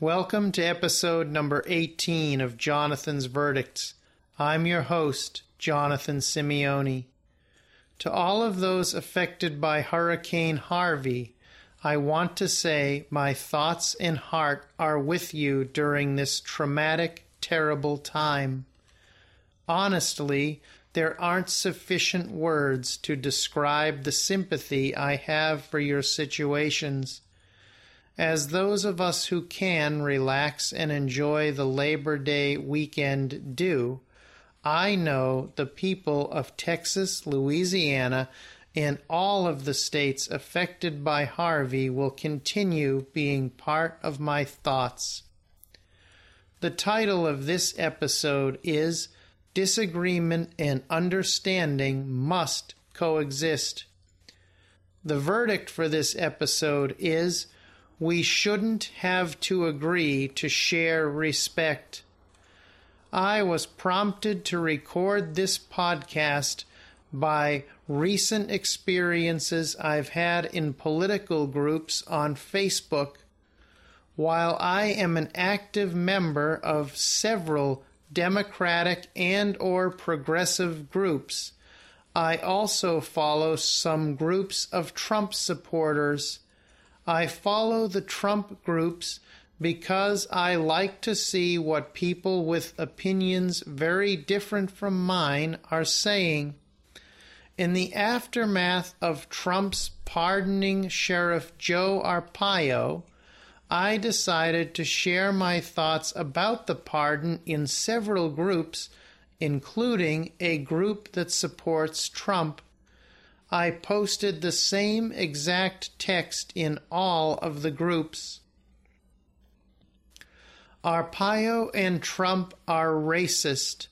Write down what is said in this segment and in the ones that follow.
Welcome to episode number 18 of Jonathan's Verdicts. I'm your host, Jonathan Simeone. To all of those affected by Hurricane Harvey, I want to say my thoughts and heart are with you during this traumatic, terrible time. Honestly, there aren't sufficient words to describe the sympathy I have for your situations as those of us who can relax and enjoy the Labor Day weekend do, I know the people of Texas, Louisiana, and all of the states affected by Harvey will continue being part of my thoughts. The title of this episode is Disagreement and Understanding Must Coexist. The verdict for this episode is we shouldn't have to agree to share respect. I was prompted to record this podcast by recent experiences I've had in political groups on Facebook. While I am an active member of several democratic and or progressive groups, I also follow some groups of Trump supporters I follow the Trump groups because I like to see what people with opinions very different from mine are saying. In the aftermath of Trump's pardoning Sheriff Joe Arpaio, I decided to share my thoughts about the pardon in several groups, including a group that supports Trump. I posted the same exact text in all of the groups. Arpaio and Trump are racist.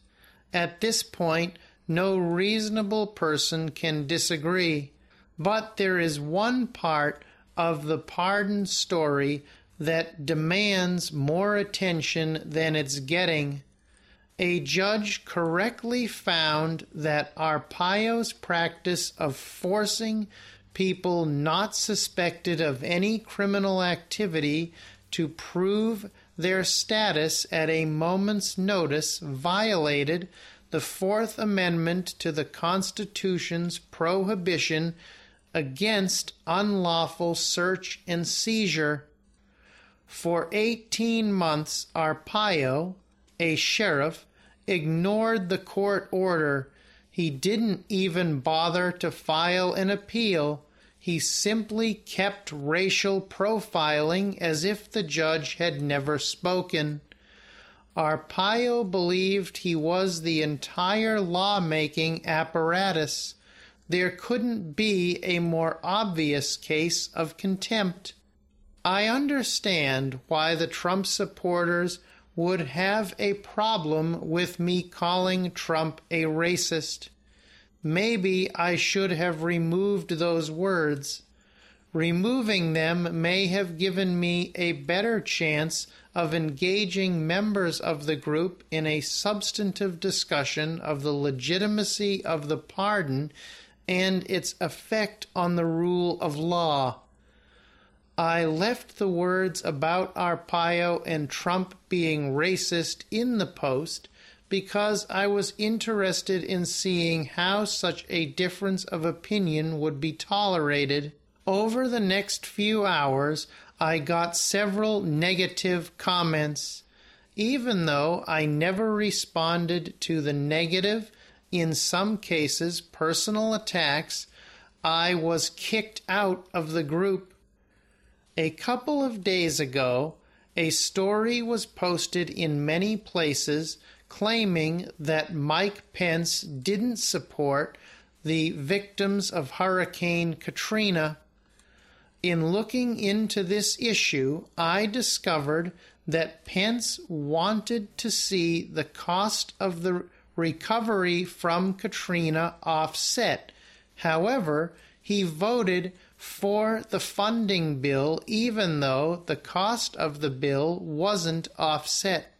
At this point, no reasonable person can disagree. But there is one part of the pardon story that demands more attention than it's getting a judge correctly found that Arpaio's practice of forcing people not suspected of any criminal activity to prove their status at a moment's notice violated the Fourth Amendment to the Constitution's prohibition against unlawful search and seizure. For 18 months, Arpaio, a sheriff, ignored the court order. He didn't even bother to file an appeal. He simply kept racial profiling as if the judge had never spoken. Arpaio believed he was the entire lawmaking apparatus. There couldn't be a more obvious case of contempt. I understand why the Trump supporters would have a problem with me calling Trump a racist. Maybe I should have removed those words. Removing them may have given me a better chance of engaging members of the group in a substantive discussion of the legitimacy of the pardon and its effect on the rule of law. I left the words about Arpaio and Trump being racist in the post because I was interested in seeing how such a difference of opinion would be tolerated. Over the next few hours, I got several negative comments. Even though I never responded to the negative, in some cases personal attacks, I was kicked out of the group a couple of days ago, a story was posted in many places claiming that Mike Pence didn't support the victims of Hurricane Katrina. In looking into this issue, I discovered that Pence wanted to see the cost of the recovery from Katrina offset. However, he voted for the funding bill, even though the cost of the bill wasn't offset.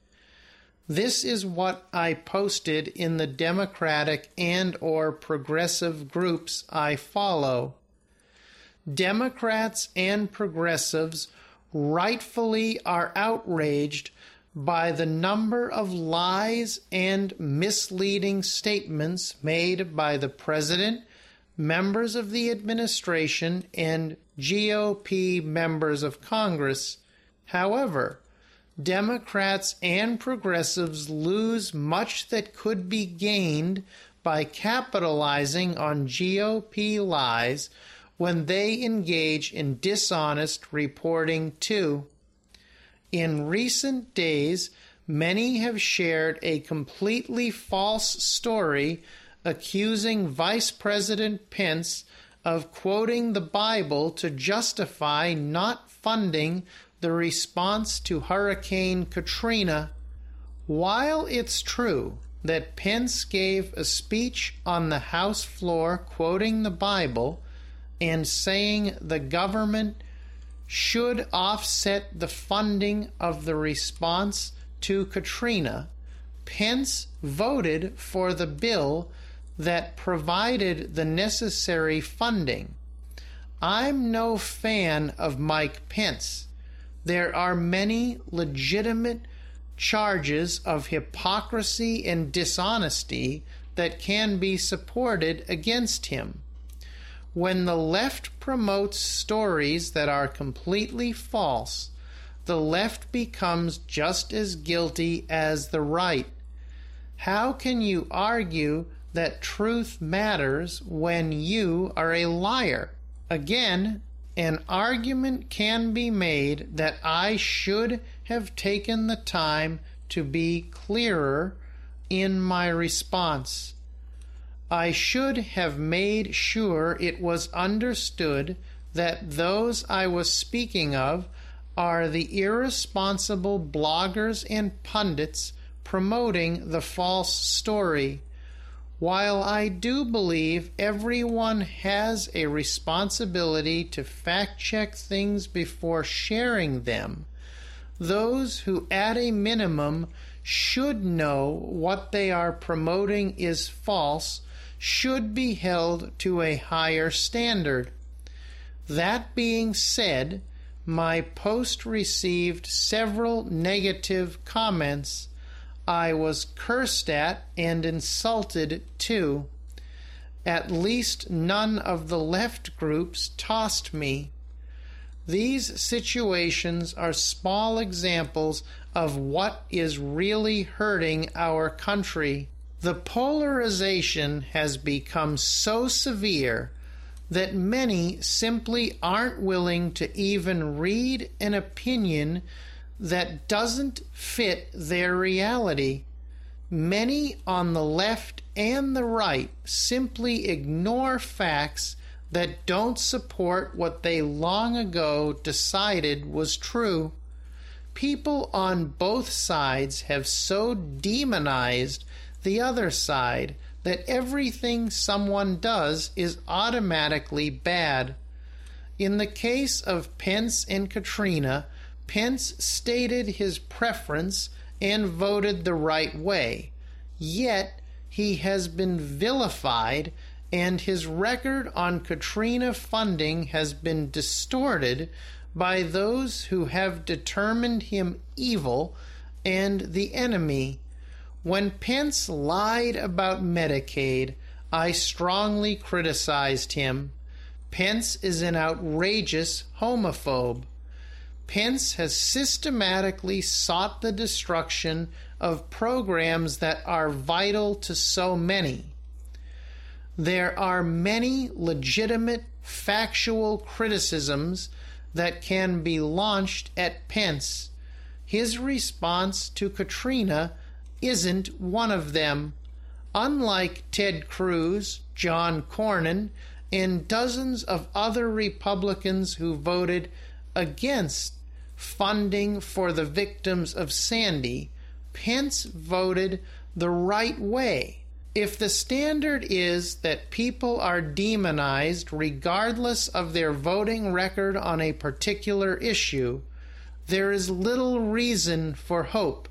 This is what I posted in the Democratic and or progressive groups I follow. Democrats and progressives rightfully are outraged by the number of lies and misleading statements made by the president, members of the administration, and GOP members of Congress. However, Democrats and progressives lose much that could be gained by capitalizing on GOP lies when they engage in dishonest reporting, too. In recent days, many have shared a completely false story accusing Vice President Pence of quoting the Bible to justify not funding the response to Hurricane Katrina. While it's true that Pence gave a speech on the House floor quoting the Bible and saying the government should offset the funding of the response to Katrina, Pence voted for the bill that provided the necessary funding. I'm no fan of Mike Pence. There are many legitimate charges of hypocrisy and dishonesty that can be supported against him. When the left promotes stories that are completely false, the left becomes just as guilty as the right. How can you argue that truth matters when you are a liar? Again, an argument can be made that I should have taken the time to be clearer in my response. I should have made sure it was understood that those I was speaking of are the irresponsible bloggers and pundits promoting the false story. While I do believe everyone has a responsibility to fact check things before sharing them, those who, at a minimum, should know what they are promoting is false should be held to a higher standard. That being said, my post received several negative comments I was cursed at and insulted too. At least none of the left groups tossed me. These situations are small examples of what is really hurting our country. The polarization has become so severe that many simply aren't willing to even read an opinion that doesn't fit their reality. Many on the left and the right simply ignore facts that don't support what they long ago decided was true. People on both sides have so demonized the other side that everything someone does is automatically bad. In the case of Pence and Katrina, Pence stated his preference and voted the right way. Yet he has been vilified and his record on Katrina funding has been distorted by those who have determined him evil and the enemy. When Pence lied about Medicaid, I strongly criticized him. Pence is an outrageous homophobe. Pence has systematically sought the destruction of programs that are vital to so many. There are many legitimate factual criticisms that can be launched at Pence. His response to Katrina isn't one of them. Unlike Ted Cruz, John Cornyn, and dozens of other Republicans who voted against funding for the victims of Sandy, Pence voted the right way. If the standard is that people are demonized regardless of their voting record on a particular issue, there is little reason for hope.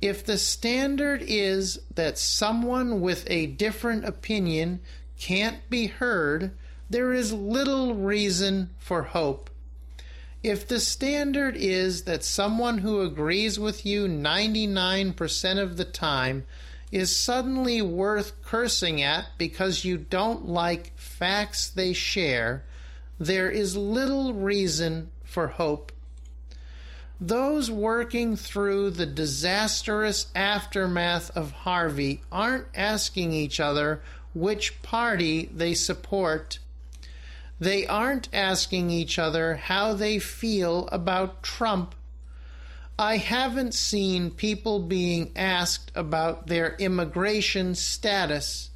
If the standard is that someone with a different opinion can't be heard, there is little reason for hope. If the standard is that someone who agrees with you 99% of the time is suddenly worth cursing at because you don't like facts they share, there is little reason for hope. Those working through the disastrous aftermath of Harvey aren't asking each other which party they support. They aren't asking each other how they feel about Trump. I haven't seen people being asked about their immigration status.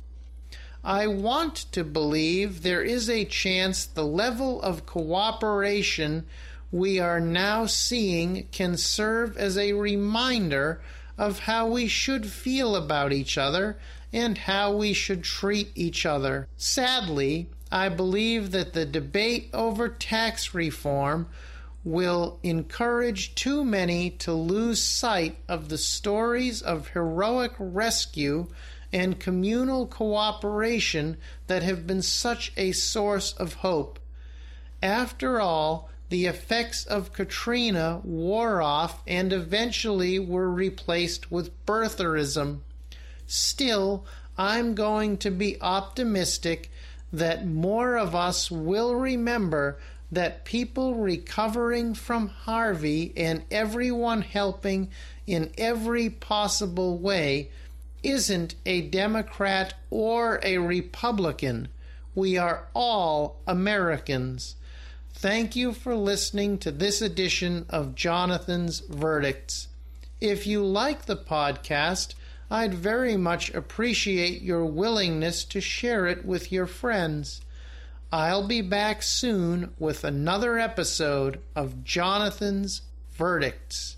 I want to believe there is a chance the level of cooperation we are now seeing can serve as a reminder of how we should feel about each other and how we should treat each other. Sadly, I believe that the debate over tax reform will encourage too many to lose sight of the stories of heroic rescue and communal cooperation that have been such a source of hope. After all, the effects of Katrina wore off and eventually were replaced with birtherism. Still, I'm going to be optimistic that more of us will remember that people recovering from Harvey and everyone helping in every possible way isn't a Democrat or a Republican. We are all Americans. Thank you for listening to this edition of Jonathan's Verdicts. If you like the podcast, I'd very much appreciate your willingness to share it with your friends. I'll be back soon with another episode of Jonathan's Verdicts.